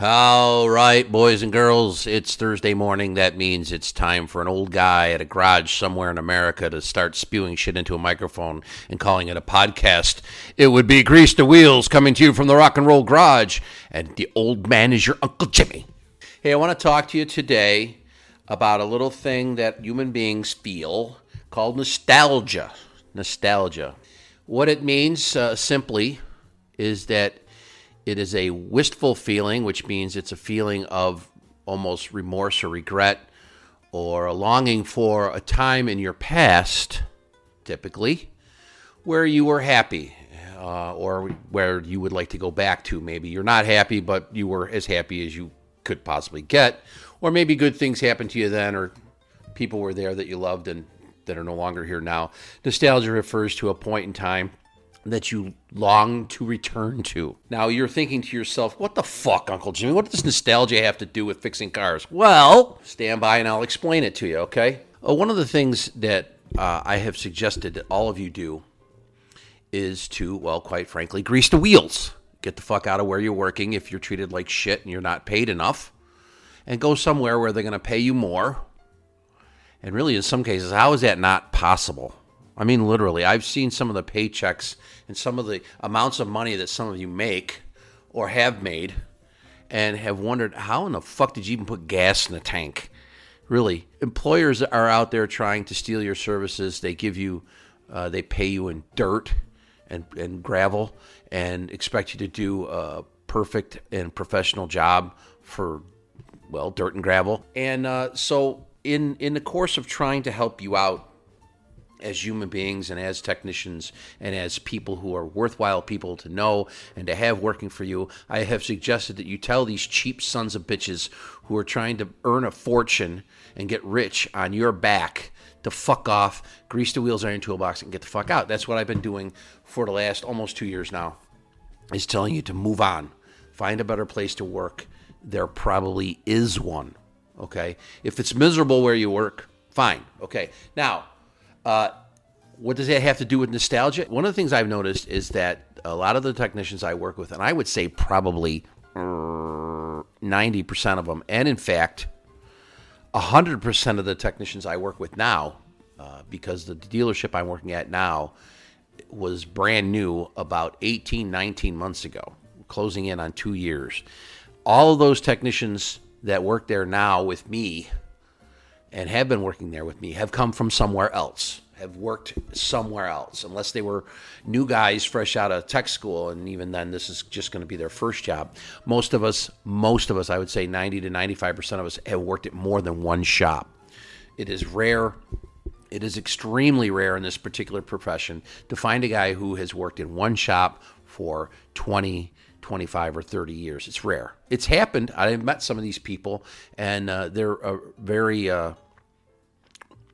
All right, boys and girls, it's Thursday morning. That means it's time for an old guy at a garage somewhere in America to start spewing shit into a microphone and calling it a podcast. It would be Grease the Wheels coming to you from the Rock and Roll Garage, and the old man is your Uncle Jimmy. Hey, I want to talk to you today about a little thing that human beings feel called nostalgia. Nostalgia. What it means uh, simply is that it is a wistful feeling, which means it's a feeling of almost remorse or regret or a longing for a time in your past, typically, where you were happy uh, or where you would like to go back to. Maybe you're not happy, but you were as happy as you could possibly get. Or maybe good things happened to you then, or people were there that you loved and that are no longer here now. Nostalgia refers to a point in time that you long to return to. Now you're thinking to yourself, what the fuck, Uncle Jimmy? What does nostalgia have to do with fixing cars? Well, stand by and I'll explain it to you, okay? Uh, one of the things that uh, I have suggested that all of you do is to, well, quite frankly, grease the wheels. Get the fuck out of where you're working if you're treated like shit and you're not paid enough, and go somewhere where they're going to pay you more. And really, in some cases, how is that not possible? I mean, literally, I've seen some of the paychecks and some of the amounts of money that some of you make or have made and have wondered how in the fuck did you even put gas in the tank? Really, employers are out there trying to steal your services. They give you, uh, they pay you in dirt and, and gravel and expect you to do a perfect and professional job for, well, dirt and gravel. And uh, so, in in the course of trying to help you out as human beings and as technicians and as people who are worthwhile people to know and to have working for you, I have suggested that you tell these cheap sons of bitches who are trying to earn a fortune and get rich on your back to fuck off, grease the wheels on your toolbox, and get the fuck out. That's what I've been doing for the last almost two years now, is telling you to move on, find a better place to work. There probably is one. Okay. If it's miserable where you work, fine. Okay. Now, uh, what does that have to do with nostalgia? One of the things I've noticed is that a lot of the technicians I work with, and I would say probably 90% of them, and in fact, 100% of the technicians I work with now, uh, because the dealership I'm working at now was brand new about 18, 19 months ago, closing in on two years. All of those technicians that work there now with me and have been working there with me have come from somewhere else, have worked somewhere else, unless they were new guys fresh out of tech school. And even then, this is just going to be their first job. Most of us, most of us, I would say 90 to 95% of us have worked at more than one shop. It is rare. It is extremely rare in this particular profession to find a guy who has worked in one shop for 20, 25 or 30 years. It's rare. It's happened. I've met some of these people, and uh, they're uh, very. Uh,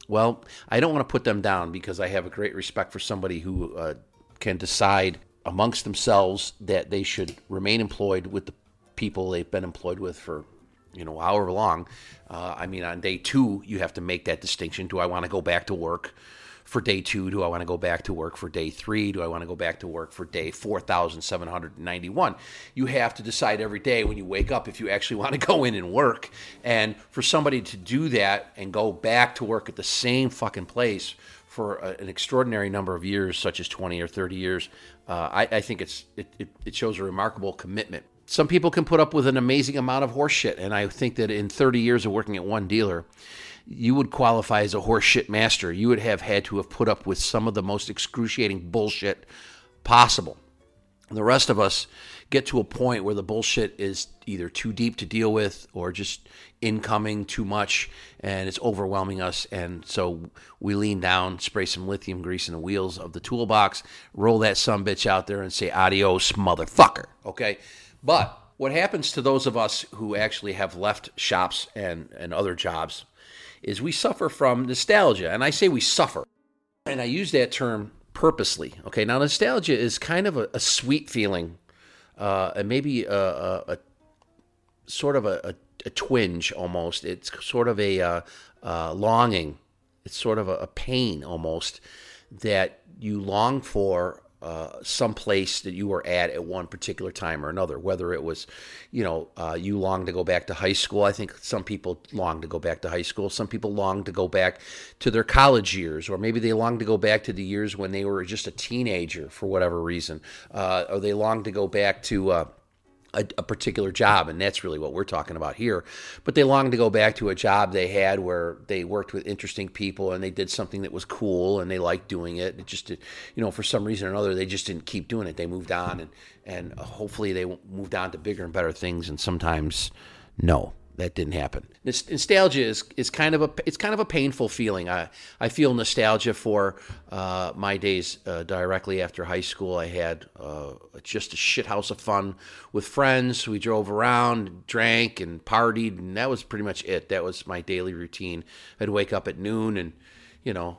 well, I don't want to put them down because I have a great respect for somebody who uh, can decide amongst themselves that they should remain employed with the people they've been employed with for you know however long. Uh, I mean, on day two, you have to make that distinction. Do I want to go back to work? For day two? Do I want to go back to work for day three? Do I want to go back to work for day 4,791? You have to decide every day when you wake up if you actually want to go in and work. And for somebody to do that and go back to work at the same fucking place for a, an extraordinary number of years, such as 20 or 30 years, uh, I, I, think it's it, it, it shows a remarkable commitment some people can put up with an amazing amount of horseshit. And I think that in 30 years of working at one dealer, you would qualify as a horseshit master. You would have had to have put up with some of the most excruciating bullshit possible. The rest of us get to a point where the bullshit is either too deep to deal with or just incoming too much and it's overwhelming us. And so we lean down, spray some lithium grease in the wheels of the toolbox, roll that some bitch out there and say, adios, motherfucker. Okay? But what happens to those of us who actually have left shops and, and other jobs is we suffer from nostalgia. And I say we suffer. And I use that term purposely. Okay, now nostalgia is kind of a, a sweet feeling, uh, and maybe a, a, a sort of a, twinge almost. It's sort of a uh, uh, longing. It's sort of a, pain almost that you long for uh, some place that you were at at one particular time or another. Whether it was, you know, uh, you long to go back to high school. I think some people long to go back to high school. Some people long to go back to their college years, or maybe they long to go back to the years when they were just a teenager for whatever reason, uh, or they long to go back to uh, a, a, particular job, and that's really what we're talking about here. But they longed to go back to a job they had where they worked with interesting people and they did something that was cool and they liked doing it. It just, you know, for some reason or another, they just didn't keep doing it. They moved on, and and hopefully they moved on to bigger and better things. And sometimes, no that didn't happen. Nostalgia is, is kind of a it's kind of a painful feeling. I I feel nostalgia for uh, my days uh, directly after high school. I had uh, just a shit house of fun with friends. We drove around, drank, and partied, and that was pretty much it. That was my daily routine. I'd wake up at noon and you know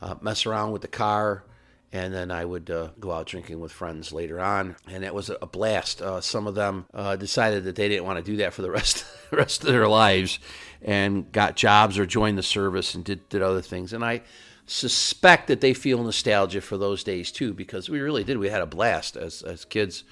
uh, mess around with the car and then I would uh, go out drinking with friends later on, and it was a blast. Uh, some of them uh, decided that they didn't want to do that for the rest rest of their lives, and got jobs or joined the service and did did other things. And I suspect that they feel nostalgia for those days too, because we really did. We had a blast as as kids.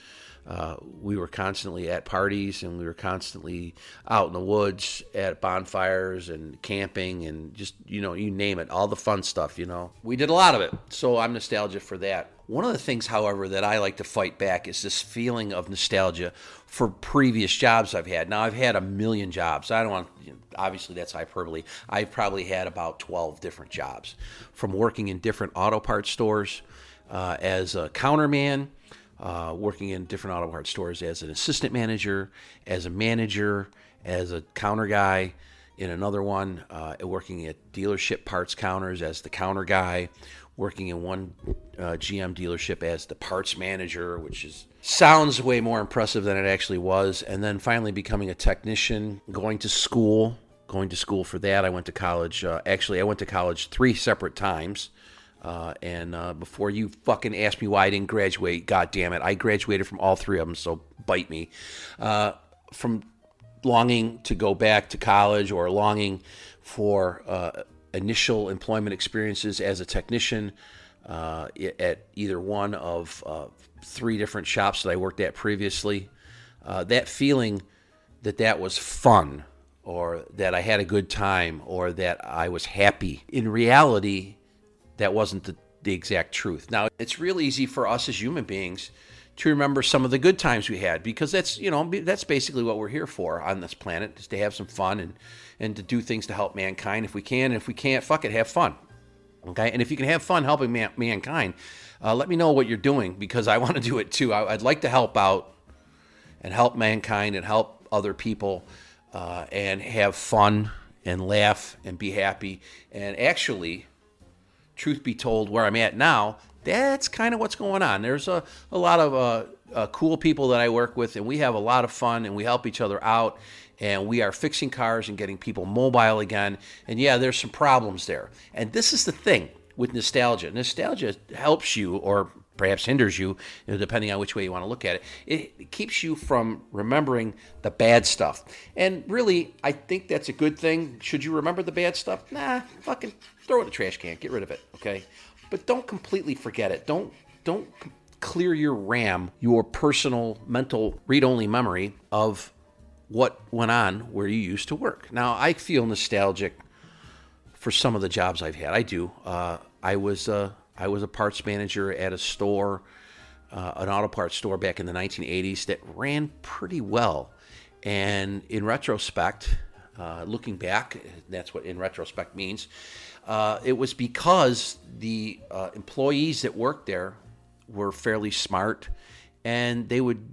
Uh, we were constantly at parties and we were constantly out in the woods at bonfires and camping and just you know you name it all the fun stuff you know? We did a lot of it so i'm nostalgic for that. One of the things however that i like to fight back is this feeling of nostalgia for previous jobs i've had. Now i've had a million jobs. I don't want you know, obviously that's hyperbole. I've probably had about 12 different jobs from working in different auto parts stores uh, as a counterman uh, working in different auto parts stores as an assistant manager, as a manager, as a counter guy in another one, uh, working at dealership parts counters as the counter guy, working in one uh, GM dealership as the parts manager, which is sounds way more impressive than it actually was, and then finally becoming a technician, going to school, going to school for that. I went to college. Uh, actually, I went to college three separate times. Uh, and uh, before you fucking ask me why I didn't graduate, god damn it, I graduated from all three of them, so bite me. Uh, from longing to go back to college or longing for uh, initial employment experiences as a technician uh, at either one of uh, three different shops that I worked at previously, that feeling that that was fun or that I had a good time or that I was happy. In reality, that wasn't the, the exact truth. Now, it's real easy for us as human beings to remember some of the good times we had because that's you know that's basically what we're here for on this planet is to have some fun and and to do things to help mankind if we can. And if we can't fuck it have fun. Okay? And if you can have fun helping man- mankind uh, let me know what you're doing because i want to do it too. I, would like to help out and help mankind and help other people uh, and have fun and laugh and be happy. And actually truth be told, where I'm at now, that's kind of what's going on. There's a, a lot of uh, uh, cool people that I work with, and we have a lot of fun, and we help each other out, and we are fixing cars and getting people mobile again. And yeah, there's some problems there. And this is the thing with nostalgia nostalgia helps you, or perhaps hinders you, depending on which way you want to look at it. It keeps you from remembering the bad stuff. And really, I think that's a good thing. Should you remember the bad stuff? Nah, fucking throw it in the trash can, get rid of it, okay? But don't completely forget it. Don't don't clear your RAM, your personal mental read-only memory of what went on where you used to work. Now, I feel nostalgic for some of the jobs I've had. I do. Uh, I was a, I was a parts manager at a store, uh, an auto parts store back in the 1980s that ran pretty well. And in retrospect, uh, looking back, that's what in retrospect means. Uh, it was because the uh, employees that worked there were fairly smart and they would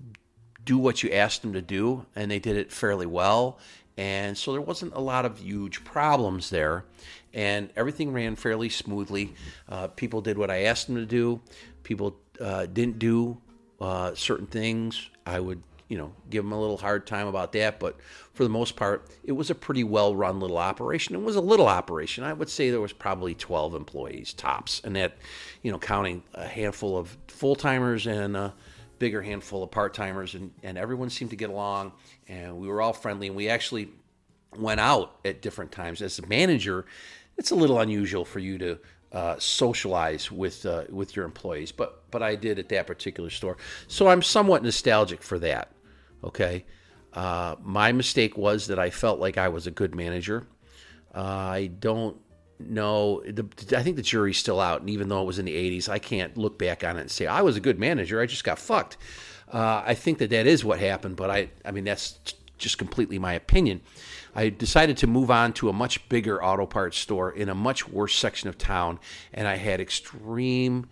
do what you asked them to do, and they did it fairly well. And so there wasn't a lot of huge problems there and everything ran fairly smoothly. Uh, people did what I asked them to do. People uh, didn't do uh, certain things. I would, you know, give them a little hard time about that, but for the most part, it was a pretty well-run little operation. It was a little operation. I would say there was probably 12 employees tops, and that, you know, counting a handful of full-timers and a bigger handful of part-timers, and, and everyone seemed to get along, and we were all friendly, and we actually went out at different times as a manager it's a little unusual for you to uh, socialize with uh, with your employees, but but I did at that particular store, so I'm somewhat nostalgic for that. Okay, uh, my mistake was that I felt like I was a good manager. Uh, I don't know. The, I think the jury's still out, and even though it was in the '80s, I can't look back on it and say I was a good manager. I just got fucked. Uh, I think that that is what happened, but I I mean that's just completely my opinion. I decided to move on to a much bigger auto parts store in a much worse section of town, and I had extreme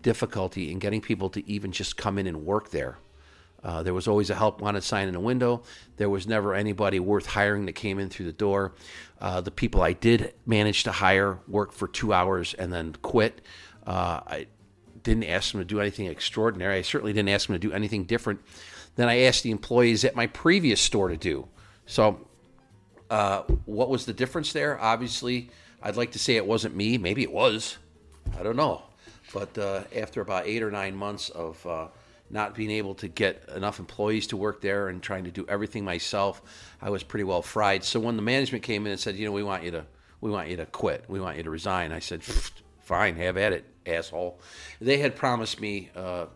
difficulty in getting people to even just come in and work there. Uh, there was always a help wanted sign in a window. There was never anybody worth hiring that came in through the door. Uh, the people I did manage to hire worked for two hours and then quit. Uh, I didn't ask them to do anything extraordinary. I certainly didn't ask them to do anything different than I asked the employees at my previous store to do. So uh, what was the difference there? Obviously, I'd like to say it wasn't me. Maybe it was. I don't know. But uh, after about eight or nine months of uh, not being able to get enough employees to work there and trying to do everything myself, I was pretty well fried. So when the management came in and said, "You know, we want you to, we want you to quit. We want you to resign," I said, "Fine, have at it, asshole." They had promised me uh,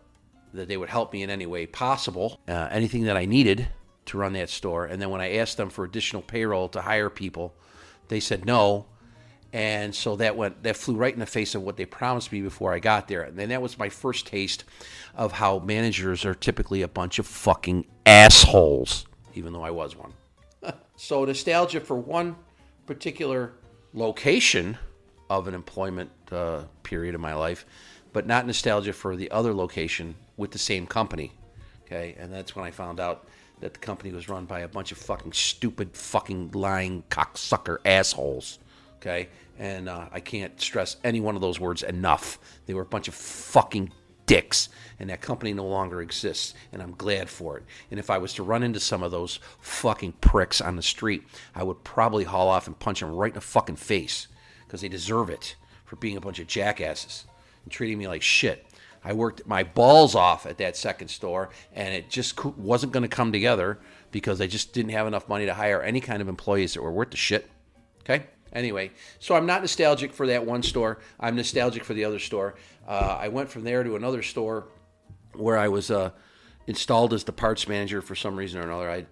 that they would help me in any way possible, uh, anything that I needed to run that store. And then when I asked them for additional payroll to hire people, they said no. And so that went that flew right in the face of what they promised me before I got there. And then that was my first taste of how managers are typically a bunch of fucking assholes, even though I was one. so nostalgia for one particular location of an employment uh, period of my life, but not nostalgia for the other location with the same company. Okay, and that's when I found out that the company was run by a bunch of fucking stupid, fucking lying cocksucker assholes. Okay, and uh, I can't stress any one of those words enough. They were a bunch of fucking dicks, and that company no longer exists, and I'm glad for it. And if I was to run into some of those fucking pricks on the street, I would probably haul off and punch them right in the fucking face because they deserve it for being a bunch of jackasses and treating me like shit. I worked my balls off at that second store, and it just wasn't going to come together because I just didn't have enough money to hire any kind of employees that were worth the shit. Okay. Anyway, so I'm not nostalgic for that one store. I'm nostalgic for the other store. Uh, I went from there to another store where I was uh, installed as the parts manager for some reason or another. I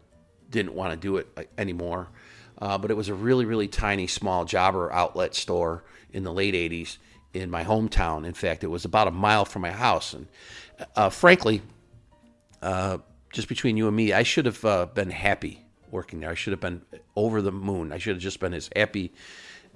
didn't want to do it uh, anymore. Uh, but it was a really, really tiny, small jobber outlet store in the late 80s in my hometown. In fact, it was about a mile from my house. And uh, frankly, uh, just between you and me, I should have been happy working there. I should have been over the moon. I should have just been as happy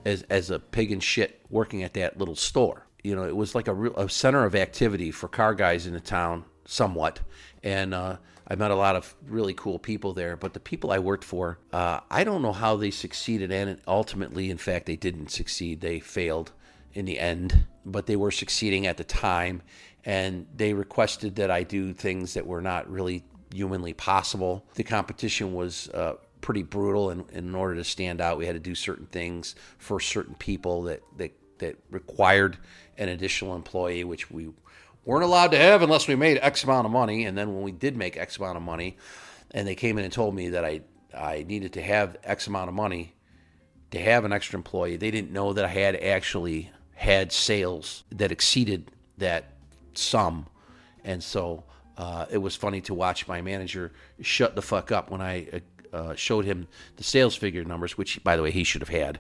as, as a pig in shit working at that little store. You know, it was like a, real, a center of activity for car guys in the town, somewhat. And uh, I met a lot of really cool people there. But the people I worked for, uh, I don't know how they succeeded. And ultimately, in fact, they didn't succeed. They failed in the end, but they were succeeding at the time. And they requested that I do things that were not really humanly possible. The competition was uh, pretty brutal, and, and, in order to stand out, we had to do certain things for certain people that, that, that required an additional employee, which we weren't allowed to have unless we made X amount of money. And then when we did make X amount of money, and they came in and told me that I, I needed to have X amount of money to have an extra employee, they didn't know that I had actually had sales that exceeded that sum. And so uh, it was funny to watch my manager shut the fuck up when I uh, uh, showed him the sales figure numbers, which, by the way, he should have had,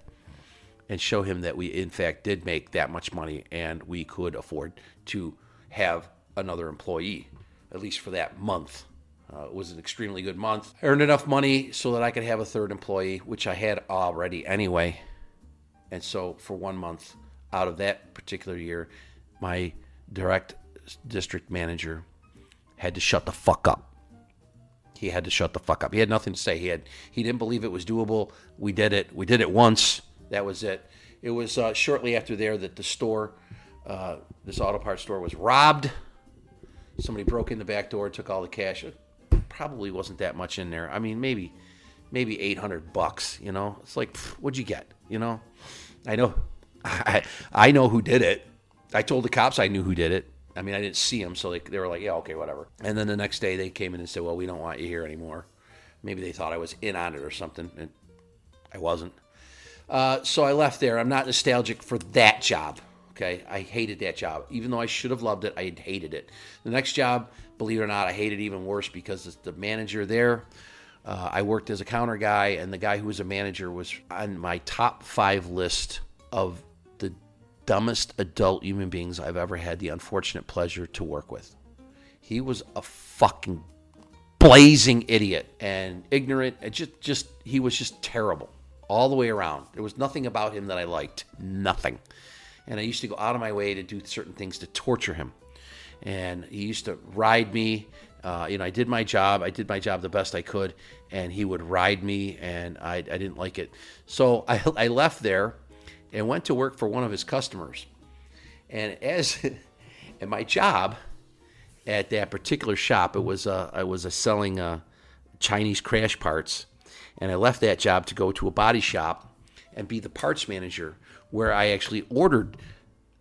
and show him that we, in fact, did make that much money and we could afford to have another employee, at least for that month. Uh, it was an extremely good month. I earned enough money so that I could have a third employee, which I had already anyway. And so for one month, out of that particular year, my direct district manager had to shut the fuck up. He had to shut the fuck up. He had nothing to say. He had he didn't believe it was doable. We did it. We did it once. That was it. It was uh, shortly after there that the store, uh, this auto parts store, was robbed. Somebody broke in the back door, took all the cash. It probably wasn't that much in there. I mean, maybe maybe 800 bucks, you know? It's like, pff, what'd you get, you know? I know I, I know who did it. I told the cops I knew who did it. I mean, I didn't see them, so they, they were like, yeah, okay, whatever. And then the next day they came in and said, well, we don't want you here anymore. Maybe they thought I was in on it or something, and I wasn't. Uh, so I left there. I'm not nostalgic for that job. Okay, I hated that job. Even though I should have loved it, I hated it. The next job, believe it or not, I hated even worse because the manager there, uh, I worked as a counter guy, and the guy who was a manager was on my top five list of dumbest adult human beings I've ever had the unfortunate pleasure to work with. He was a fucking blazing idiot and ignorant. Just, just he was just terrible all the way around. There was nothing about him that I liked. Nothing and I used to go out of my way to do certain things to torture him. And he used to ride me. Uh, you know, I did my job. I did my job the best I could, and he would ride me, and I, I didn't like it. So I, I left there and went to work for one of his customers. And as at my job at that particular shop, it was uh, I was uh, selling uh, Chinese crash parts, and I left that job to go to a body shop and be the parts manager where I actually ordered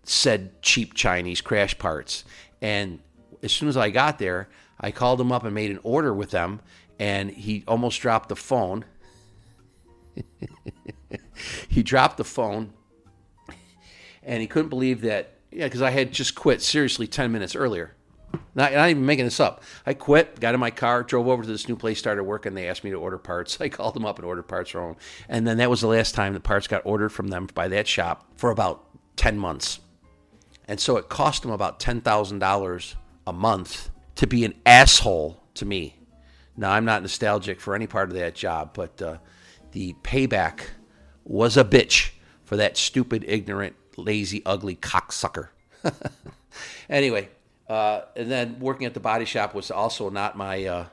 said cheap Chinese crash parts. And as soon as I got there, I called him up and made an order with them, and he almost dropped the phone. he dropped the phone, and he couldn't believe that. Yeah, because I had just quit seriously 10 minutes earlier. Not, not even making this up. I quit, got in my car, drove over to this new place, started working. They asked me to order parts. I called them up and ordered parts from them. And then that was the last time the parts got ordered from them by that shop for about 10 months. And so it cost them about $10,000 a month to be an asshole to me. Now, I'm not nostalgic for any part of that job, but uh, the payback was a bitch for that stupid, ignorant, lazy, ugly cocksucker. anyway, uh, and then working at the body shop was also not my uh,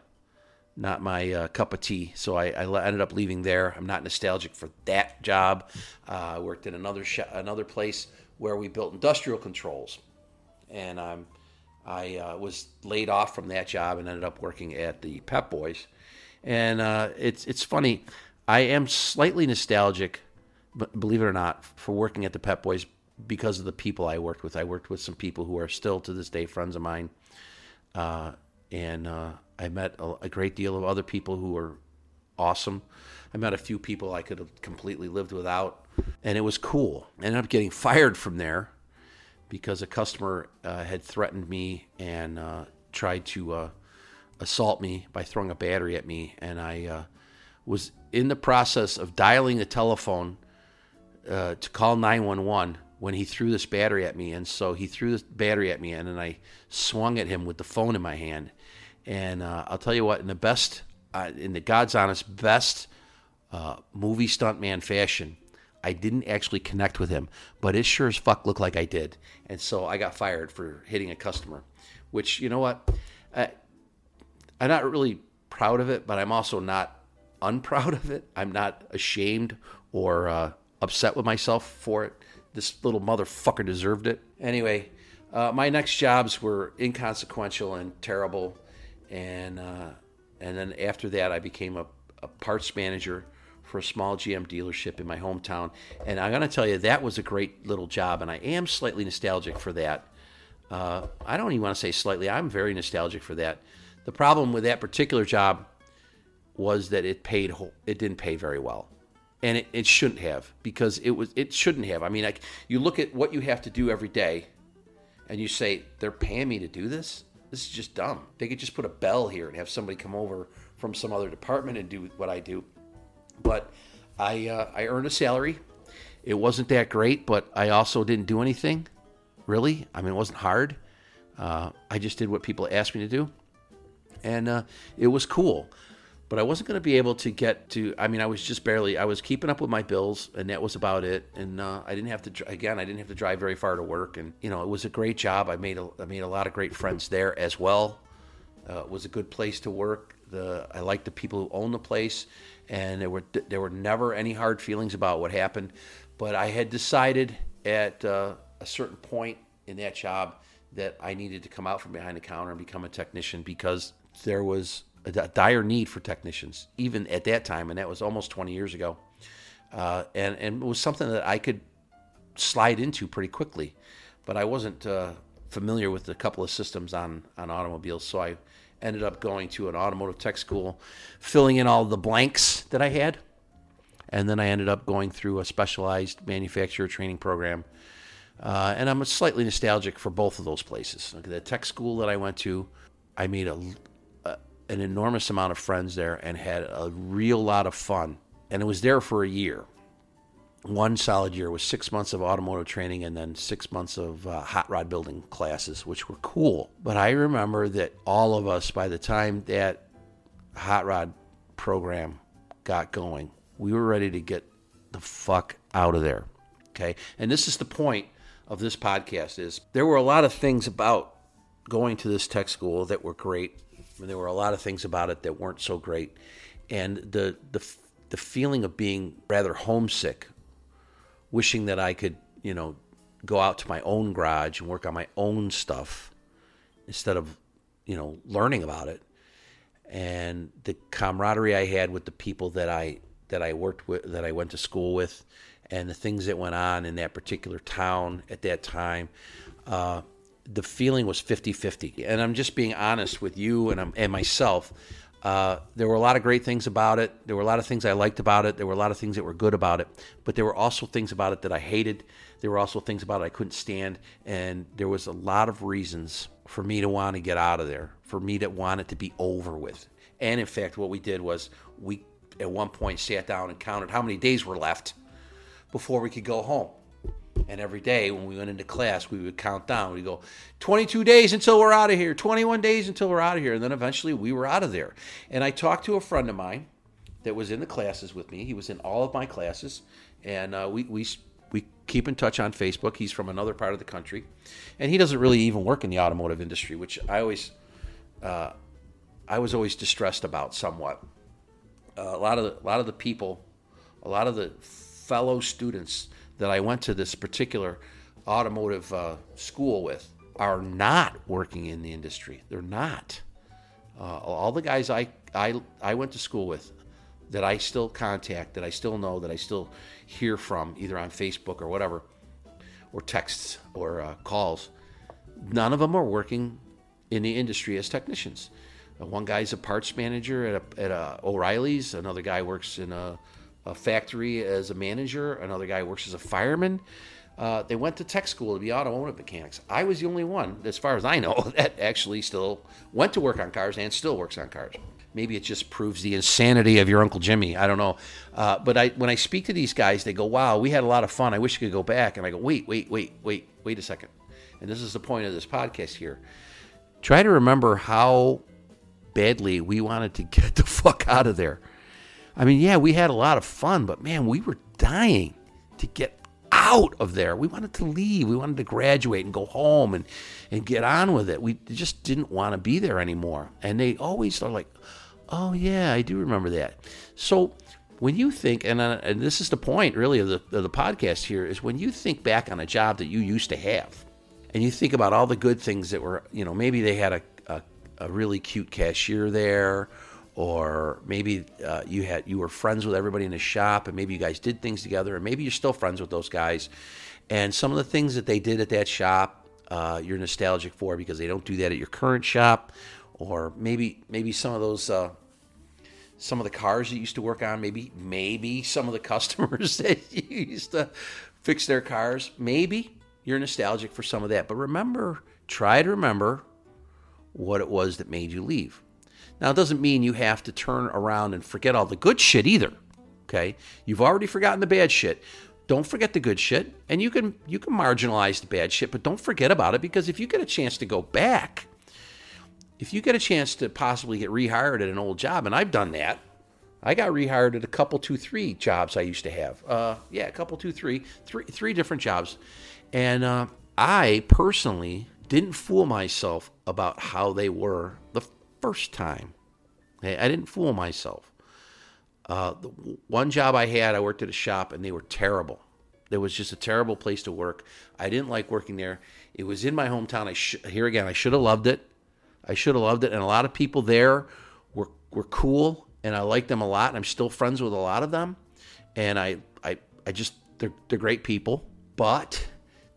not my uh, cup of tea. So I, I, ended up leaving there. I'm not nostalgic for that job. Uh, I worked in another sh- another place where we built industrial controls, and um, I uh, was laid off from that job and ended up working at the Pep Boys. And uh, it's it's funny. I am slightly nostalgic, believe it or not, for working at the Pep Boys because of the people I worked with. I worked with some people who are still to this day friends of mine, uh, and uh, I met a, a, great deal of other people who were awesome. I met a few people I could have completely lived without, and it was cool. I ended up getting fired from there because a customer uh, had threatened me and uh, tried to uh, assault me by throwing a battery at me, and I uh, was in the process of dialing the telephone. To call 911 when he threw this battery at me. And so he threw this battery at me, and then I swung at him with the phone in my hand. And uh, I'll tell you what, in the best, uh, in the God's honest best uh, movie stuntman fashion, I didn't actually connect with him, but it sure as fuck looked like I did. And so I got fired for hitting a customer, which, you know what? I, I'm not really proud of it, but I'm also not unproud of it. I'm not ashamed or uh, upset with myself for it this little motherfucker deserved it. Anyway, uh, my next jobs were inconsequential and terrible, and uh, and then after that, I became a, a, parts manager for a small GM dealership in my hometown. And I'm gonna tell you, that was a great little job, and I am slightly nostalgic for that. Uh, I don't even want to say slightly. I'm very nostalgic for that. The problem with that particular job was that it paid. It didn't pay very well and it, it shouldn't have because it was it shouldn't have. I mean, like you look at what you have to do every day, and you say they're paying me to do this. This is just dumb. They could just put a bell here and have somebody come over from some other department and do what I do. But I uh, I earned a salary. It wasn't that great, but I also didn't do anything. Really, I mean, it wasn't hard. Uh, I just did what people asked me to do, and uh, it was cool but I wasn't going to be able to get to. I mean, I was just barely. I was keeping up with my bills, and that was about it. And uh, I didn't have to. Again, I didn't have to drive very far to work, and you know, it was a great job. I made a, I made a lot of great friends there as well. Uh, it was a good place to work. The I liked the people who owned the place, and there were there were never any hard feelings about what happened. But I had decided at uh, a certain point in that job that I needed to come out from behind the counter and become a technician because there was a dire need for technicians, even at that time, and that was almost 20 years ago. Uh, and, and it was something that I could slide into pretty quickly, but I wasn't uh, familiar with a couple of systems on, on automobiles, so I ended up going to an automotive tech school, filling in all the blanks that I had, and then I ended up going through a specialized manufacturer training program Uh, and I'm slightly nostalgic for both of those places. The tech school that I went to, I made a, a, an enormous amount of friends there and had a real lot of fun. And it was there for a year. One solid year was six months of automotive training and then six months of uh, hot rod building classes, which were cool. But I remember that all of us, by the time that hot rod program got going, we were ready to get the fuck out of there. Okay. And this is the point of this podcast is there were a lot of things about going to this tech school that were great. And there were a lot of things about it that weren't so great. And the the the feeling of being rather homesick, wishing that I could, you know, go out to my own garage and work on my own stuff instead of, you know, learning about it. And the camaraderie I had with the people that I that I worked with, that I went to school with, and the things that went on in that particular town at that time. Uh, the feeling was 50 50. And I'm just being honest with you and, and myself. Uh, there were a lot of great things about it. There were a lot of things I liked about it. There were a lot of things that were good about it. But there were also things about it that I hated. There were also things about it I couldn't stand. And there was a lot of reasons for me to want to get out of there, for me to want it to be over with. And in fact, what we did was we at one point sat down and counted how many days were left before we could go home. And every day when we went into class, we would count down. We'd go 22 days until we're out of here, 21 days until we're out of here. And then eventually we were out of there. And I talked to a friend of mine that was in the classes with me. He was in all of my classes. And uh, we, we, we keep in touch on Facebook. He's from another part of the country. And he doesn't really even work in the automotive industry, which I always, uh, I was always distressed about somewhat. Uh, a lot of the, a lot of the people, a lot of the fellow students that I went to this particular automotive uh, school with are not working in the industry. They're not. Uh, all the guys I, I, I went to school with that I still contact, that I still know, that I still hear from, either on Facebook or whatever, or texts or uh, calls, none of them are working in the industry as technicians. Uh, one guy's a parts manager at, a, at a O'Reilly's. Another guy works in a a factory as a manager. Another guy works as a fireman. Uh, they went to tech school to be automotive mechanics. I was the only one, as far as I know, that actually still went to work on cars and still works on cars. Maybe it just proves the insanity of your Uncle Jimmy. I don't know. Uh, but I, when I speak to these guys, they go, wow, we had a lot of fun. I wish we could go back. And I go, wait, wait, wait, wait, wait a second. And this is the point of this podcast here. Try to remember how badly we wanted to get the fuck out of there. I mean, yeah, we had a lot of fun, but man, we were dying to get out of there. We wanted to leave. We wanted to graduate and go home and, and get on with it. We just didn't want to be there anymore. And they always are like, oh, yeah, I do remember that. So when you think, and, uh, and this is the point really of the, of the podcast here, is when you think back on a job that you used to have and you think about all the good things that were, you know, maybe they had a, a, a really cute cashier there or maybe uh, you had you were friends with everybody in the shop and maybe you guys did things together and maybe you're still friends with those guys. And some of the things that they did at that shop uh, you're nostalgic for because they don't do that at your current shop or maybe maybe some of those uh, some of the cars you used to work on maybe maybe some of the customers that you used to fix their cars maybe you're nostalgic for some of that. But remember try to remember what it was that made you leave now, it doesn't mean you have to turn around and forget all the good shit either. Okay? You've already forgotten the bad shit. Don't forget the good shit, and you can you can marginalize the bad shit, but don't forget about it because if you get a chance to go back, if you get a chance to possibly get rehired at an old job, and I've done that, I got rehired at a couple, two, three jobs I used to have. Uh, yeah, a couple, two, three, three, three different jobs, and uh, I personally didn't fool myself about how they were the first time. I didn't fool myself. Uh, the one job I had, I worked at a shop and they were terrible. It was just a terrible place to work. I didn't like working there. It was in my hometown. I sh- here again, I should have loved it. I should have loved it. And a lot of people there were were cool, and I liked them a lot. And I'm still friends with a lot of them. And I I I just they're they're great people. But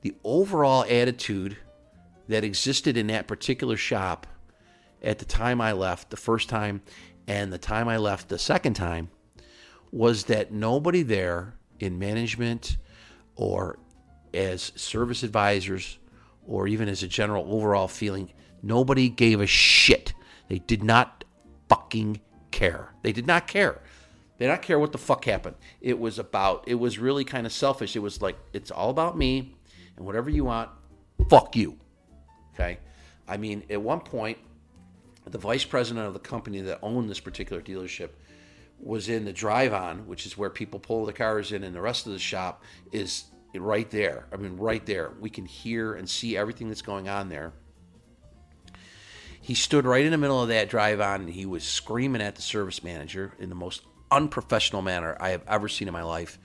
the overall attitude that existed in that particular shop at the time I left the first time and the time I left the second time was that nobody there in management or as service advisors or even as a general overall feeling, nobody gave a shit. They did not fucking care. They did not care. They did not care what the fuck happened. It was about, it was really kind of selfish. It was like, it's all about me and whatever you want, fuck you. Okay? I mean, at one point, the vice president of the company that owned this particular dealership was in the drive on, which is where people pull the cars in, and the rest of the shop is right there. I mean, right there. We can hear and see everything that's going on there. He stood right in the middle of that drive on and he was screaming at the service manager in the most unprofessional manner I have ever seen in my life,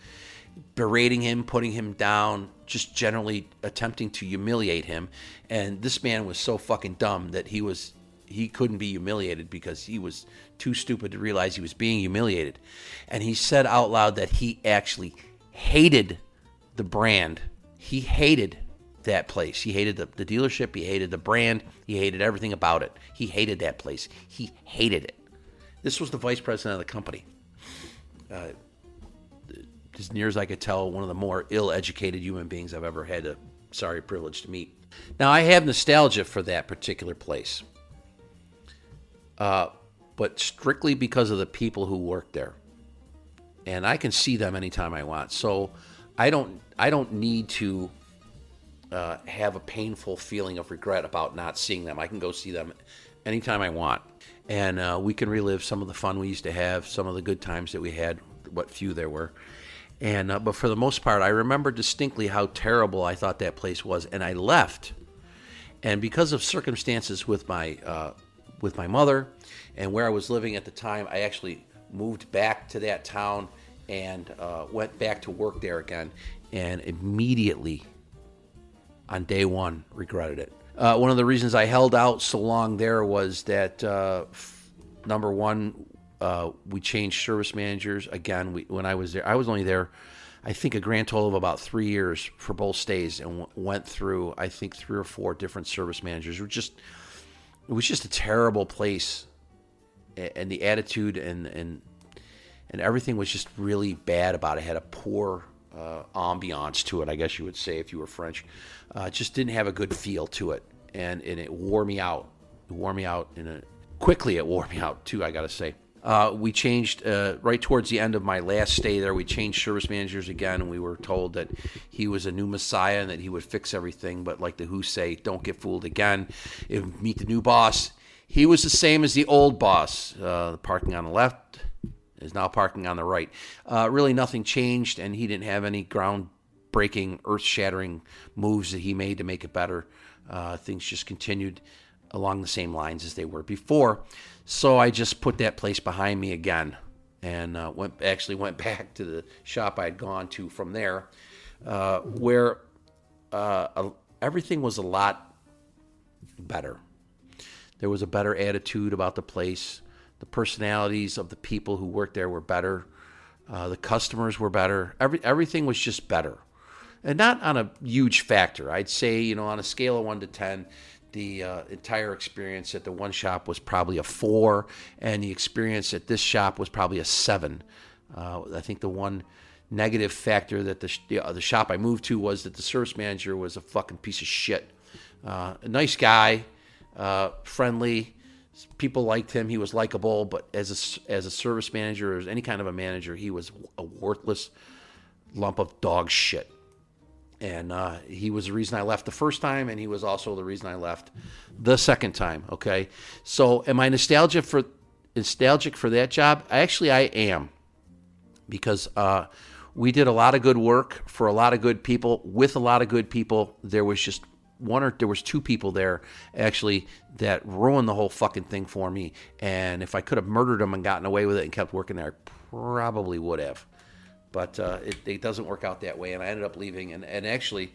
berating him, putting him down, just generally attempting to humiliate him. And this man was so fucking dumb that he was he couldn't be humiliated because he was too stupid to realize he was being humiliated. And he said out loud that he actually hated the brand. He hated that place. He hated the, the dealership. He hated the brand. He hated everything about it. He hated that place. He hated it. This was the vice president of the company. Uh, as near as I could tell, one of the more ill educated human beings I've ever had a sorry privilege to meet. Now, I have nostalgia for that particular place uh, but strictly because of the people who work there. And I can see them anytime I want. So I don't I don't need to uh, have a painful feeling of regret about not seeing them. I can go see them anytime I want, and uh, we can relive some of the fun we used to have, some of the good times that we had, what few there were. And uh, but for the most part, I remember distinctly how terrible I thought that place was, and I left. And because of circumstances with my uh, with my mother and where I was living at the time, I actually moved back to that town and uh, went back to work there again and immediately on day one regretted it. Uh, one of the reasons I held out so long there was that uh, f- number one, uh, we changed service managers again. We, when I was there, I was only there, I think, a grand total of about three years for both stays, and w- went through I think three or four different service managers. Were just it was just a terrible place, and the attitude and and and everything was just really bad about it. it had a poor uh, ambiance to it, I guess you would say if you were French. Uh, just didn't have a good feel to it, and and it wore me out. It wore me out in a quickly. It wore me out too. I got to say. Uh, we changed uh, right towards the end of my last stay there. We changed service managers again, and we were told that he was a new messiah and that he would fix everything. But like the Who say, don't get fooled again. If meet the new boss, he was the same as the old boss. Uh, parking on the left is now parking on the right. Uh, really, nothing changed, and he didn't have any ground-breaking, earth-shattering moves that he made to make it better. Uh, things just continued along the same lines as they were before. So I just put that place behind me again, and uh, went actually went back to the shop I had gone to from there, uh, where uh, everything was a lot better. There was a better attitude about the place. The personalities of the people who worked there were better. Uh, the customers were better. Every everything was just better, and not on a huge factor. I'd say you know on a scale of one to ten, the uh, entire experience at the one shop was probably a four, and the experience at this shop was probably a seven. Uh, I think the one negative factor that the, the, uh, the shop I moved to was that the service manager was a fucking piece of shit. Uh, a nice guy, uh, friendly, people liked him. He was likable, but as a, as a service manager or as any kind of a manager, he was a worthless lump of dog shit and uh, he was the reason I left the first time, and he was also the reason I left the second time. Okay, so am I nostalgic for nostalgic for that job? Actually, I am because uh, we did a lot of good work for a lot of good people with a lot of good people. There was just one or there was two people there actually that ruined the whole fucking thing for me. And if I could have murdered them and gotten away with it and kept working there, I probably would have but uh, it, it, doesn't work out that way. And I ended up leaving. And, and actually,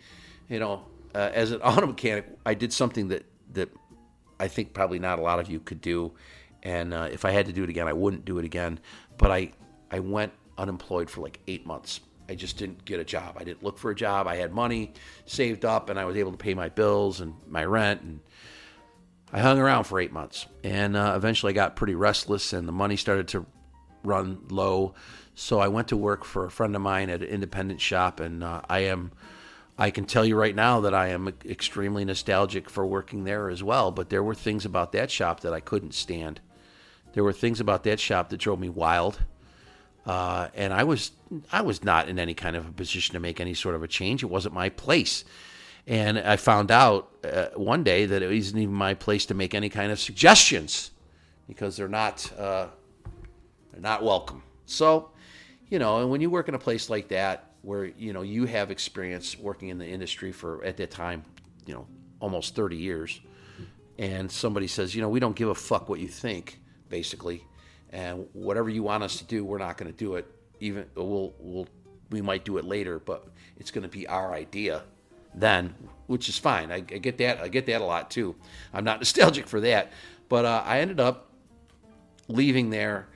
you know, uh, as an auto mechanic, I did something that that I think probably not a lot of you could do. And uh, if I had to do it again, I wouldn't do it again. But I I went unemployed for like eight months. I just didn't get a job. I didn't look for a job. I had money saved up, and I was able to pay my bills and my rent and. I hung around for eight months, and uh, eventually I got pretty restless, and the money started to run low. So I went to work for a friend of mine at an independent shop, and uh, I am I can tell you right now that I am extremely nostalgic for working there as well. But there were things about that shop that I couldn't stand. There were things about that shop that drove me wild. Uh, and I was I was not in any kind of a position to make any sort of a change. It wasn't my place. And I found out uh, one day that it wasn't even my place to make any kind of suggestions because they're not uh, they're not welcome. So, you know, and when you work in a place like that where you know you have experience working in the industry for at that time, you know, almost 30 years, and somebody says, you know, we don't give a fuck what you think, basically, and whatever you want us to do, we're not going to do it. Even we'll we'll we might do it later, but it's going to be our idea then, which is fine. I, I, get that. I get that a lot too. I'm not nostalgic for that, but uh, I ended up leaving there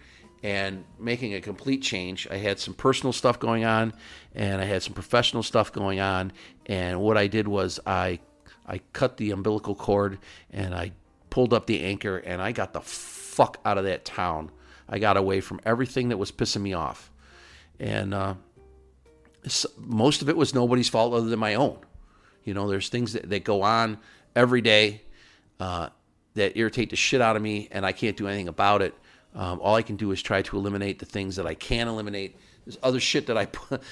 and making a complete change. I had some personal stuff going on, and I had some professional stuff going on. And what I did was I I cut the umbilical cord and I pulled up the anchor, and I got the fuck out of that town. I got away from everything that was pissing me off, and uh, most of it was nobody's fault other than my own. You know, there's things that, that go on every day uh, that irritate the shit out of me, and I can't do anything about it. Um, all I can do is try to eliminate the things that I can eliminate. There's other shit that I put.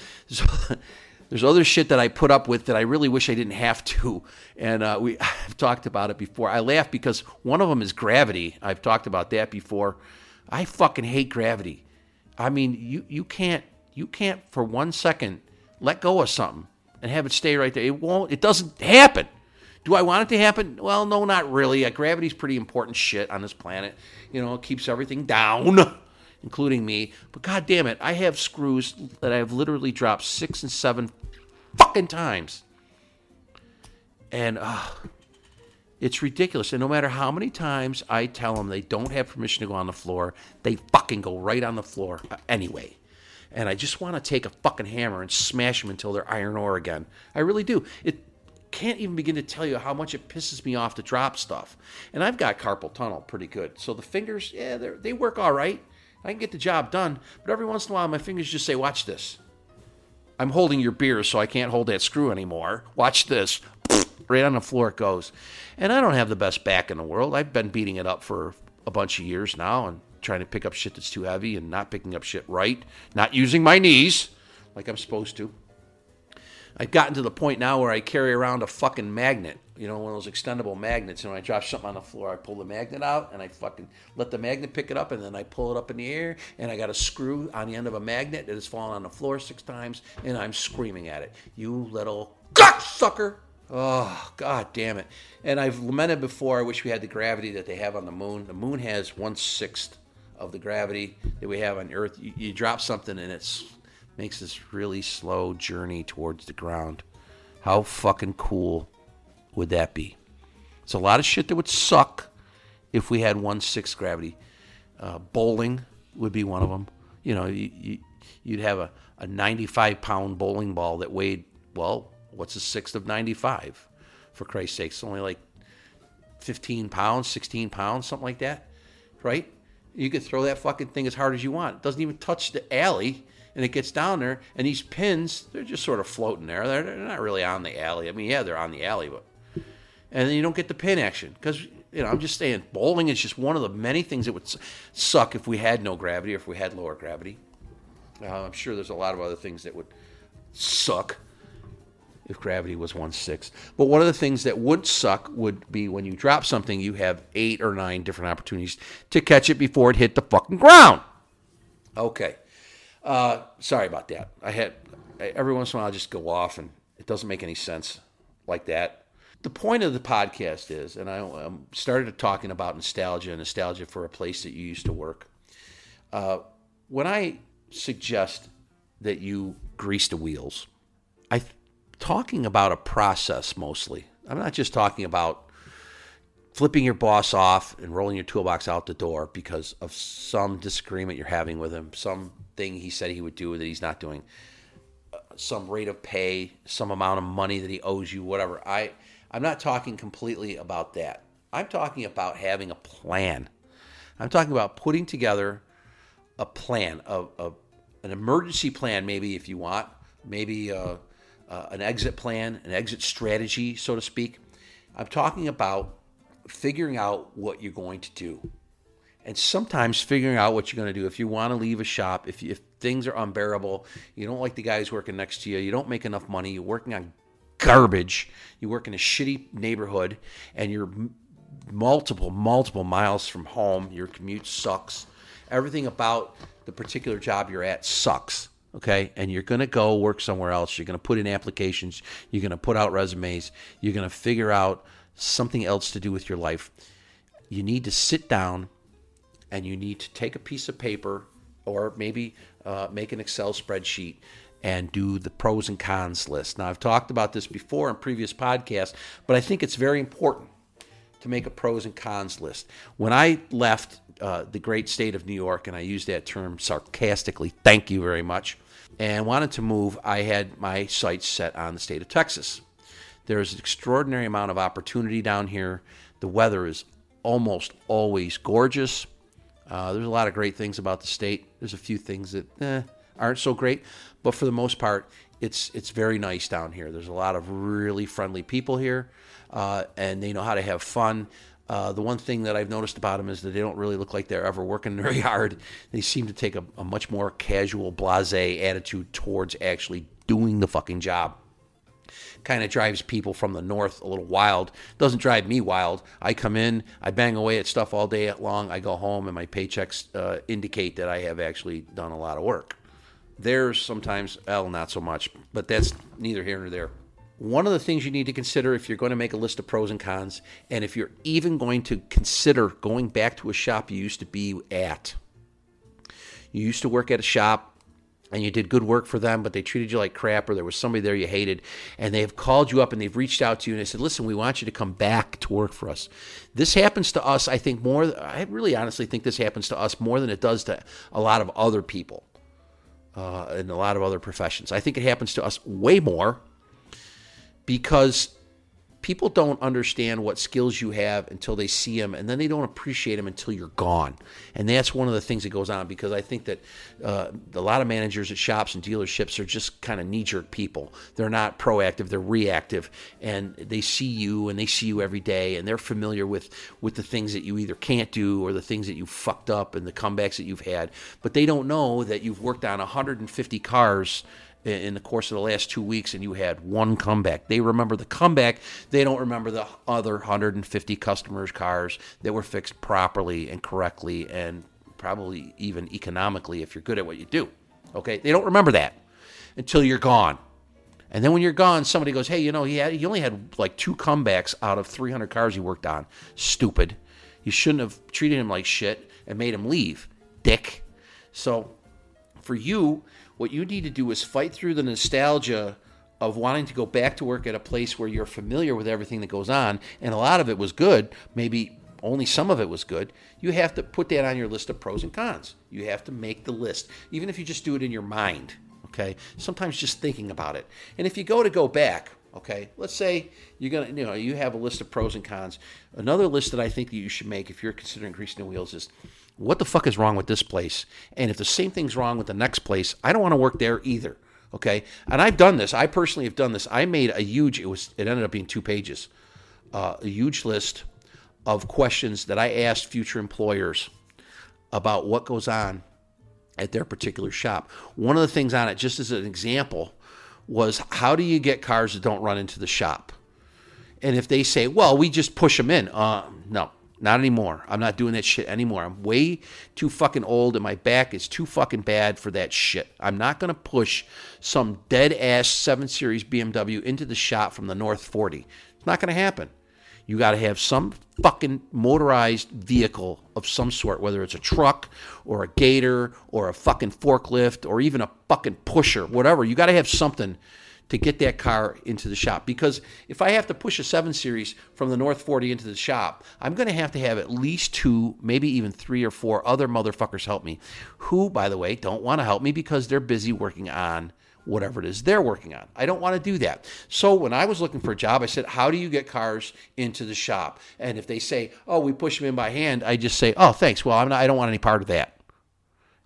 There's, other shit that I put up with that I really wish I didn't have to. And uh, we I've talked about it before. I laugh because one of them is gravity. I've talked about that before. I fucking hate gravity. I mean, you you can't you can't for one second let go of something and have it stay right there. It won't. It doesn't happen. Do I want it to happen? Well, no, not really. Uh, gravity's pretty important shit on this planet. You know, it keeps everything down, including me. But god damn it, I have screws that I have literally dropped six and seven fucking times. And uh, it's ridiculous. And no matter how many times I tell them they don't have permission to go on the floor, they fucking go right on the floor uh, anyway. And I just want to take a fucking hammer and smash them until they're iron ore again. I really do. It can't even begin to tell you how much it pisses me off to drop stuff. And I've got carpal tunnel pretty good. So the fingers, yeah, they work all right. I can get the job done. But every once in a while, my fingers just say, watch this. I'm holding your beer, so I can't hold that screw anymore. Watch this. Right on the floor it goes. And I don't have the best back in the world. I've been beating it up for a bunch of years now and trying to pick up shit that's too heavy and not picking up shit right, not using my knees like I'm supposed to. I've gotten to the point now where I carry around a fucking magnet, you know, one of those extendable magnets. And when I drop something on the floor, I pull the magnet out and I fucking let the magnet pick it up and then I pull it up in the air and I got a screw on the end of a magnet that has fallen on the floor six times and I'm screaming at it. You little sucker! Oh, god damn it. And I've lamented before, I wish we had the gravity that they have on the moon. The moon has one sixth of the gravity that we have on Earth. You, you drop something and it's makes this really slow journey towards the ground. How fucking cool would that be? It's a lot of shit that would suck if we had one sixth gravity. Uh, bowling would be one of them. You know, you, you'd have a, a 95 pound bowling ball that weighed, well, what's a sixth of 95? For Christ's sake, it's only like 15 pounds, 16 pounds, something like that, right? You could throw that fucking thing as hard as you want. It doesn't even touch the alley and it gets down there, and these pins, they're just sort of floating there. They're, they're not really on the alley. I mean, yeah, they're on the alley, but. And then you don't get the pin action because, you know, I'm just saying, bowling is just one of the many things that would suck if we had no gravity or if we had lower gravity. Uh, I'm sure there's a lot of other things that would suck if gravity was one sixth. But one of the things that would suck would be when you drop something, you have eight or nine different opportunities to catch it before it hit the fucking ground. Okay. Uh, sorry about that. I had every once in a while I just go off and it doesn't make any sense like that. The point of the podcast is, and I started talking about nostalgia, nostalgia for a place that you used to work. Uh, when I suggest that you grease the wheels, I'm talking about a process mostly. I'm not just talking about flipping your boss off and rolling your toolbox out the door because of some disagreement you're having with him, something he said he would do that he's not doing, uh, some rate of pay, some amount of money that he owes you, whatever. I I'm not talking completely about that. I'm talking about having a plan. I'm talking about putting together a plan, of, an emergency plan, maybe if you want, maybe a, uh, an exit plan, an exit strategy, so to speak. I'm talking about figuring out what you're going to do. And sometimes figuring out what you're going to do. If you want to leave a shop, if, if things are unbearable, you don't like the guys working next to you, you don't make enough money, you're working on garbage, you work in a shitty neighborhood, and you're multiple, multiple miles from home, your commute sucks. Everything about the particular job you're at sucks okay and you're going to go work somewhere else you're going to put in applications you're going to put out resumes you're going to figure out something else to do with your life you need to sit down and you need to take a piece of paper or maybe uh, make an excel spreadsheet and do the pros and cons list now i've talked about this before in previous podcasts but i think it's very important to make a pros and cons list when i left uh, the great state of New York, and I use that term sarcastically. Thank you very much and wanted to move, I had my sights set on the state of Texas. There's an extraordinary amount of opportunity down here. The weather is almost always gorgeous. Uh, there's a lot of great things about the state. There's a few things that eh, aren't so great, but for the most part, it's it's very nice down here. There's a lot of really friendly people here, uh, and they know how to have fun. Uh, the one thing that I've noticed about them is that they don't really look like they're ever working very hard. They seem to take a, a much more casual, blase attitude towards actually doing the fucking job. Kind of drives people from the north a little wild. Doesn't drive me wild. I come in, I bang away at stuff all day long. I go home, and my paychecks uh, indicate that I have actually done a lot of work. There's sometimes, well, not so much, but that's neither here nor there one of the things you need to consider if you're going to make a list of pros and cons, and if you're even going to consider going back to a shop you used to be at. You used to work at a shop and you did good work for them, but they treated you like crap, or there was somebody there you hated, and they have called you up and they've reached out to you and they said, Listen, we want you to come back to work for us. This happens to us, I think, more. I really honestly think this happens to us more than it does to a lot of other people uh, in a lot of other professions. I think it happens to us way more because people don't understand what skills you have until they see them, and then they don't appreciate them until you're gone. And that's one of the things that goes on because I think that uh, a lot of managers at shops and dealerships are just kind of knee jerk people. They're not proactive; they're reactive, and they see you and they see you every day, and they're familiar with with the things that you either can't do or the things that you fucked up and the comebacks that you've had. But they don't know that you've worked on 150 cars in the course of the last two weeks and you had one comeback. They remember the comeback. They don't remember the other 150 customers' cars that were fixed properly and correctly and probably even economically if you're good at what you do. Okay? They don't remember that until you're gone. And then when you're gone, somebody goes, "Hey, you know, he had, he only had like two comebacks out of 300 cars he worked on. Stupid. You shouldn't have treated him like shit and made him leave, dick." So, for you, what you need to do is fight through the nostalgia of wanting to go back to work at a place where you're familiar with everything that goes on, and a lot of it was good, maybe only some of it was good. You have to put that on your list of pros and cons. You have to make the list, even if you just do it in your mind. Okay, sometimes just thinking about it. And if you go to go back, okay, let's say you're gonna, you know, you have a list of pros and cons. Another list that I think that you should make if you're considering greasing the wheels is what the fuck is wrong with this place? And if the same thing's wrong with the next place, I don't want to work there either. Okay. And I've done this. I personally have done this. I made a huge, it was, it ended up being two pages, uh, a huge list of questions that I asked future employers about what goes on at their particular shop. One of the things on it, just as an example, was how do you get cars that don't run into the shop? And if they say, well, we just push them in, uh, no, not anymore. I'm not doing that shit anymore. I'm way too fucking old and my back is too fucking bad for that shit. I'm not going to push some dead ass 7 Series BMW into the shop from the North 40. It's not going to happen. You got to have some fucking motorized vehicle of some sort, whether it's a truck or a gator or a fucking forklift or even a fucking pusher, whatever. You got to have something to get that car into the shop. Because if I have to push a 7 Series from the North 40 into the shop, I'm going to have to have at least two, maybe even three or four other motherfuckers help me, who, by the way, don't want to help me because they're busy working on whatever it is they're working on. I don't want to do that. So when I was looking for a job, I said, How do you get cars into the shop? And if they say, Oh, we push them in by hand, I just say, Oh, thanks. Well, I'm not, I don't want any part of that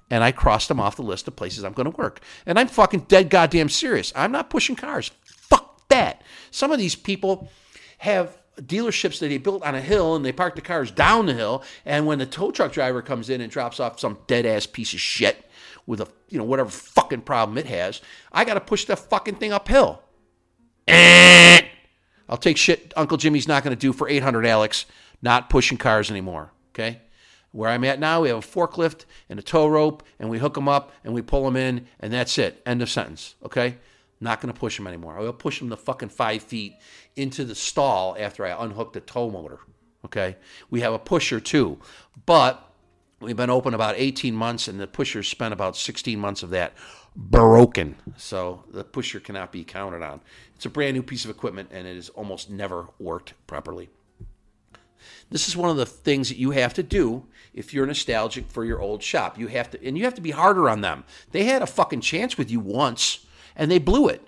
and I crossed them off the list of places I'm going to work. And I'm fucking dead goddamn serious. I'm not pushing cars. Fuck that. Some of these people have dealerships that they built on a hill and they park the cars down the hill. And when the tow truck driver comes in and drops off some dead ass piece of shit with a, you know, whatever fucking problem it has, I got to push the fucking thing uphill. Eh. I'll take shit Uncle Jimmy's not going to do for 800 Alex, not pushing cars anymore. Okay. Where I'm at now, we have a forklift and a tow rope, and we hook them up and we pull them in, and that's it. End of sentence. Okay? Not going to push them anymore. I will push them the fucking five feet into the stall after I unhook the tow motor. Okay? We have a pusher too, but we've been open about 18 months, and the pusher spent about 16 months of that broken. So the pusher cannot be counted on. It's a brand new piece of equipment, and it has almost never worked properly. This is one of the things that you have to do if you're nostalgic for your old shop. You have to, and you have to be harder on them. They had a fucking chance with you once, and they blew it.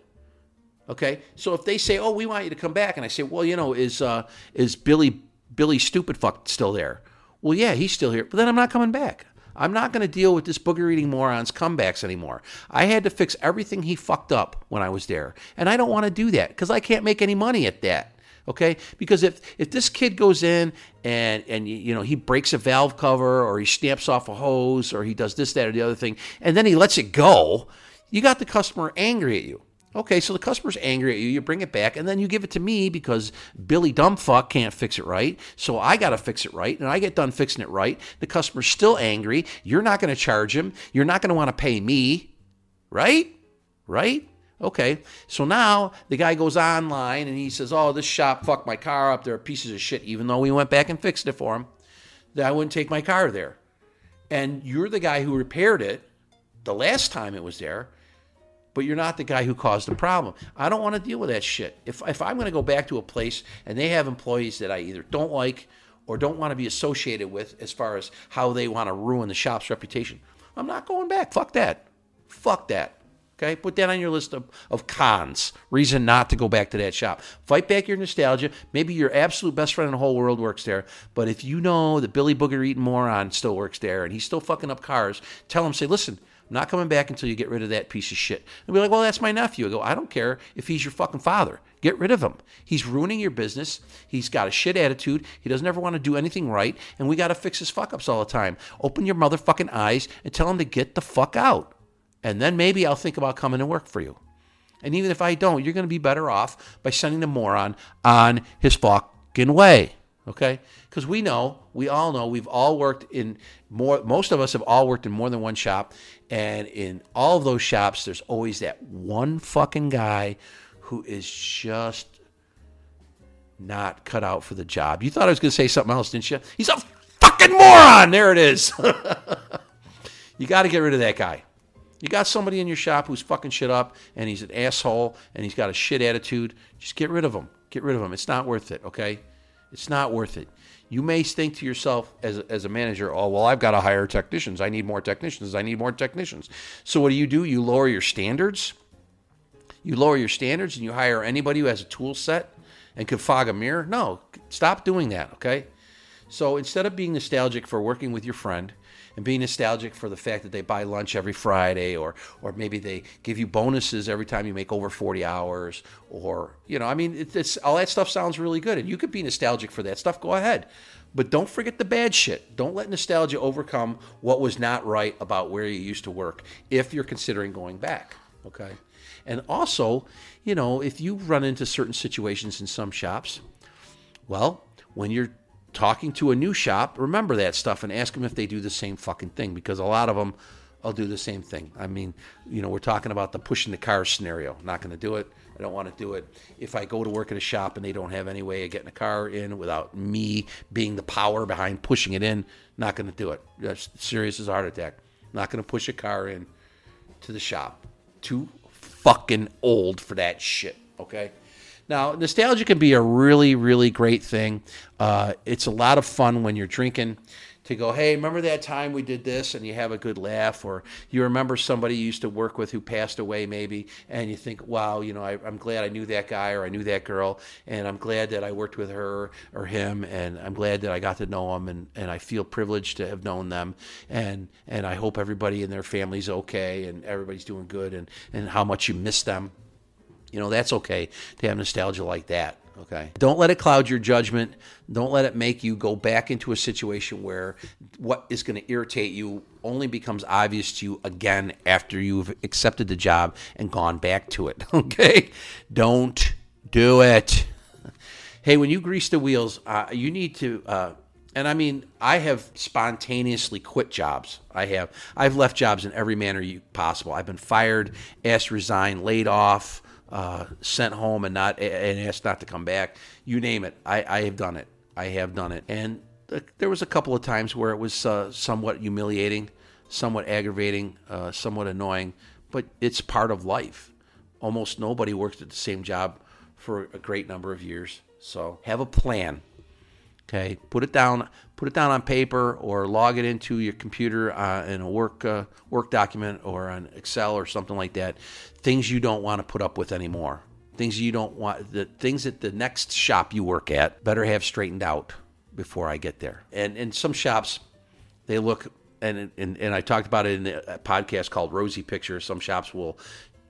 Okay, so if they say, "Oh, we want you to come back," and I say, "Well, you know, is uh, is Billy Billy Stupid Fuck still there?" Well, yeah, he's still here, but then I'm not coming back. I'm not going to deal with this booger eating moron's comebacks anymore. I had to fix everything he fucked up when I was there, and I don't want to do that because I can't make any money at that okay? Because if if this kid goes in and and you know he breaks a valve cover or he snaps off a hose or he does this that or the other thing and then he lets it go you got the customer angry at you. Okay so the customer's angry at you you bring it back and then you give it to me because billy dumbfuck can't fix it right so i got to fix it right and i get done fixing it right. The customer's still angry. You're not going to charge him. You're not going to want to pay me. Right? Right Okay, so now the guy goes online and he says, "Oh, this shop fucked my car up. They're pieces of shit." Even though we went back and fixed it for him, that I wouldn't take my car there. And you're the guy who repaired it the last time it was there, but you're not the guy who caused the problem. I don't want to deal with that shit. If if I'm going to go back to a place and they have employees that I either don't like or don't want to be associated with, as far as how they want to ruin the shop's reputation, I'm not going back. Fuck that. Fuck that. Okay, put that on your list of, of cons. Reason not to go back to that shop. Fight back your nostalgia. Maybe your absolute best friend in the whole world works there. But if you know that Billy Booger Eating Moron still works there and he's still fucking up cars, tell him, say, listen, I'm not coming back until you get rid of that piece of shit. And be like, well, that's my nephew. I go, I don't care if he's your fucking father. Get rid of him. He's ruining your business. He's got a shit attitude. He doesn't ever want to do anything right. And we got to fix his fuck ups all the time. Open your motherfucking eyes and tell him to get the fuck out. And then maybe I'll think about coming to work for you. And even if I don't, you're going to be better off by sending the moron on his fucking way. Okay? Because we know, we all know, we've all worked in more, most of us have all worked in more than one shop. And in all of those shops, there's always that one fucking guy who is just not cut out for the job. You thought I was going to say something else, didn't you? He's a fucking moron. There it is. you got to get rid of that guy. You got somebody in your shop who's fucking shit up and he's an asshole and he's got a shit attitude. Just get rid of him. Get rid of him. It's not worth it, okay? It's not worth it. You may think to yourself as as a manager, oh, well, I've got to hire technicians. I need more technicians. I need more technicians. So what do you do? You lower your standards. You lower your standards and you hire anybody who has a tool set and can fog a mirror. No, stop doing that, okay? So instead of being nostalgic for working with your friend, and being nostalgic for the fact that they buy lunch every Friday or or maybe they give you bonuses every time you make over 40 hours or you know I mean it, it's all that stuff sounds really good and you could be nostalgic for that stuff. Go ahead. But don't forget the bad shit. Don't let nostalgia overcome what was not right about where you used to work if you're considering going back okay? And also you know if you run into certain situations in some shops well when you're talking to a new shop, remember that stuff and ask them if they do the same fucking thing because a lot of them will do the same thing. I mean, you know, we're talking about the pushing the car scenario. not going to do it. I don't want to do it. If I go to work at a shop and they don't have any way of getting a car in without me being the power behind pushing it in, not going to do it. That's serious as a heart attack. Not going to push a car in to the shop. Too fucking old for that shit. Okay. Now, nostalgia can be a really, really great thing. Uh, it's a lot of fun when you're drinking to go, hey, remember that time we did this, and you have a good laugh, or you remember somebody you used to work with who passed away, maybe, and you think, wow, you know, I, am glad I knew that guy or I knew that girl, and I'm glad that I worked with her or him, and I'm glad that I got to know them, and, and I feel privileged to have known them, and and I hope everybody in their family's okay, and everybody's doing good, and and how much you miss them You know, that's okay to have nostalgia like that. Okay. Don't let it cloud your judgment. Don't let it make you go back into a situation where what is going to irritate you only becomes obvious to you again after you've accepted the job and gone back to it. Okay. Don't do it. Hey, when you grease the wheels, uh, you need to. Uh, and I mean, I have spontaneously quit jobs. I have. I've left jobs in every manner you, possible. I've been fired, asked to resign, laid off uh, sent home and not and asked not to come back. You name it, I, I have done it. I have done it, and there was a couple of times where it was uh, somewhat humiliating, somewhat aggravating, uh, somewhat annoying, but it's part of life. Almost nobody works at the same job for a great number of years. So have a plan. Okay, put it down. Put it down on paper or log it into your computer uh, in a work uh, work document or on Excel or something like that. Things you don't want to put up with anymore. Things you don't want. The things that the next shop you work at better have straightened out before I get there. And in some shops, they look and, and and I talked about it in a uh, podcast called Rosy Pictures. Some shops will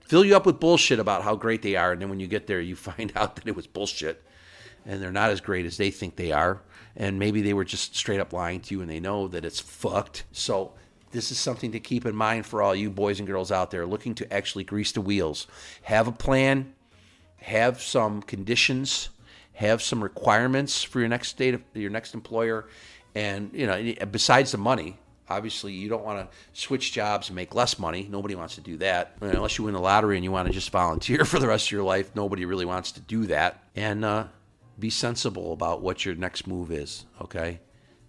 fill you up with bullshit about how great they are, and then when you get there, you find out that it was bullshit, and they're not as great as they think they are and maybe they were just straight up lying to you and they know that it's fucked. So this is something to keep in mind for all you boys and girls out there looking to actually grease the wheels. Have a plan, have some conditions, have some requirements for your next state your next employer, and you know besides the money. Obviously, you don't want to switch jobs and make less money. Nobody wants to do that. Unless you win the lottery and you want to just volunteer for the rest of your life, nobody really wants to do that. And uh, be sensible about what your next move is, okay?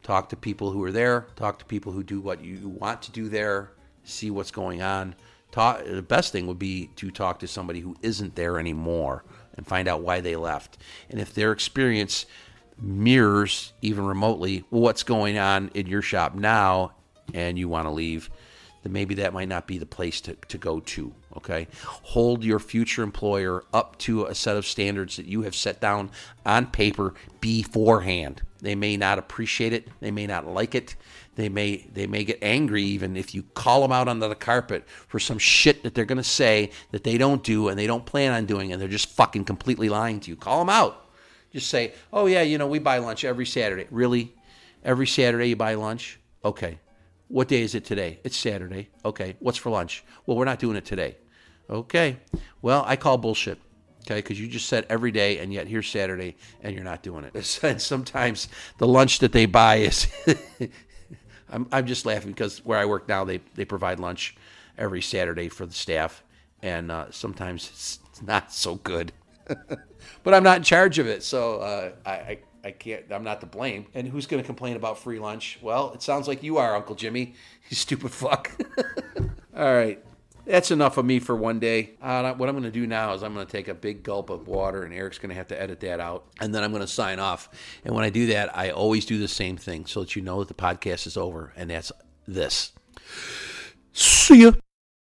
Talk to people who are there, talk to people who do what you want to do there, see what's going on. Talk, the best thing would be to talk to somebody who isn't there anymore and find out why they left. And if their experience mirrors even remotely what's going on in your shop now and you want to leave, then maybe that might not be the place to, to go to. Okay. Hold your future employer up to a set of standards that you have set down on paper beforehand. They may not appreciate it. They may not like it. They may they may get angry even if you call them out under the carpet for some shit that they're going to say that they don't do and they don't plan on doing and they're just fucking completely lying to you. Call them out. Just say, "Oh yeah, you know, we buy lunch every Saturday." Really? Every Saturday you buy lunch? Okay. What day is it today? It's Saturday. Okay. What's for lunch? Well, we're not doing it today. Okay. Well, I call bullshit. Okay, because you just said every day, and yet here's Saturday, and you're not doing it. And sometimes the lunch that they buy is. I'm, I'm just laughing because where I work now, they, they provide lunch every Saturday for the staff, and uh, sometimes it's not so good. but I'm not in charge of it, so uh, I, I I can't. I'm not to blame. And who's going to complain about free lunch? Well, it sounds like you are, Uncle Jimmy. You stupid fuck. All right. That's enough of me for one day. Uh, what I'm going to do now is I'm going to take a big gulp of water, and Eric's going to have to edit that out. And then I'm going to sign off. And when I do that, I always do the same thing so that you know that the podcast is over, and that's this. See ya.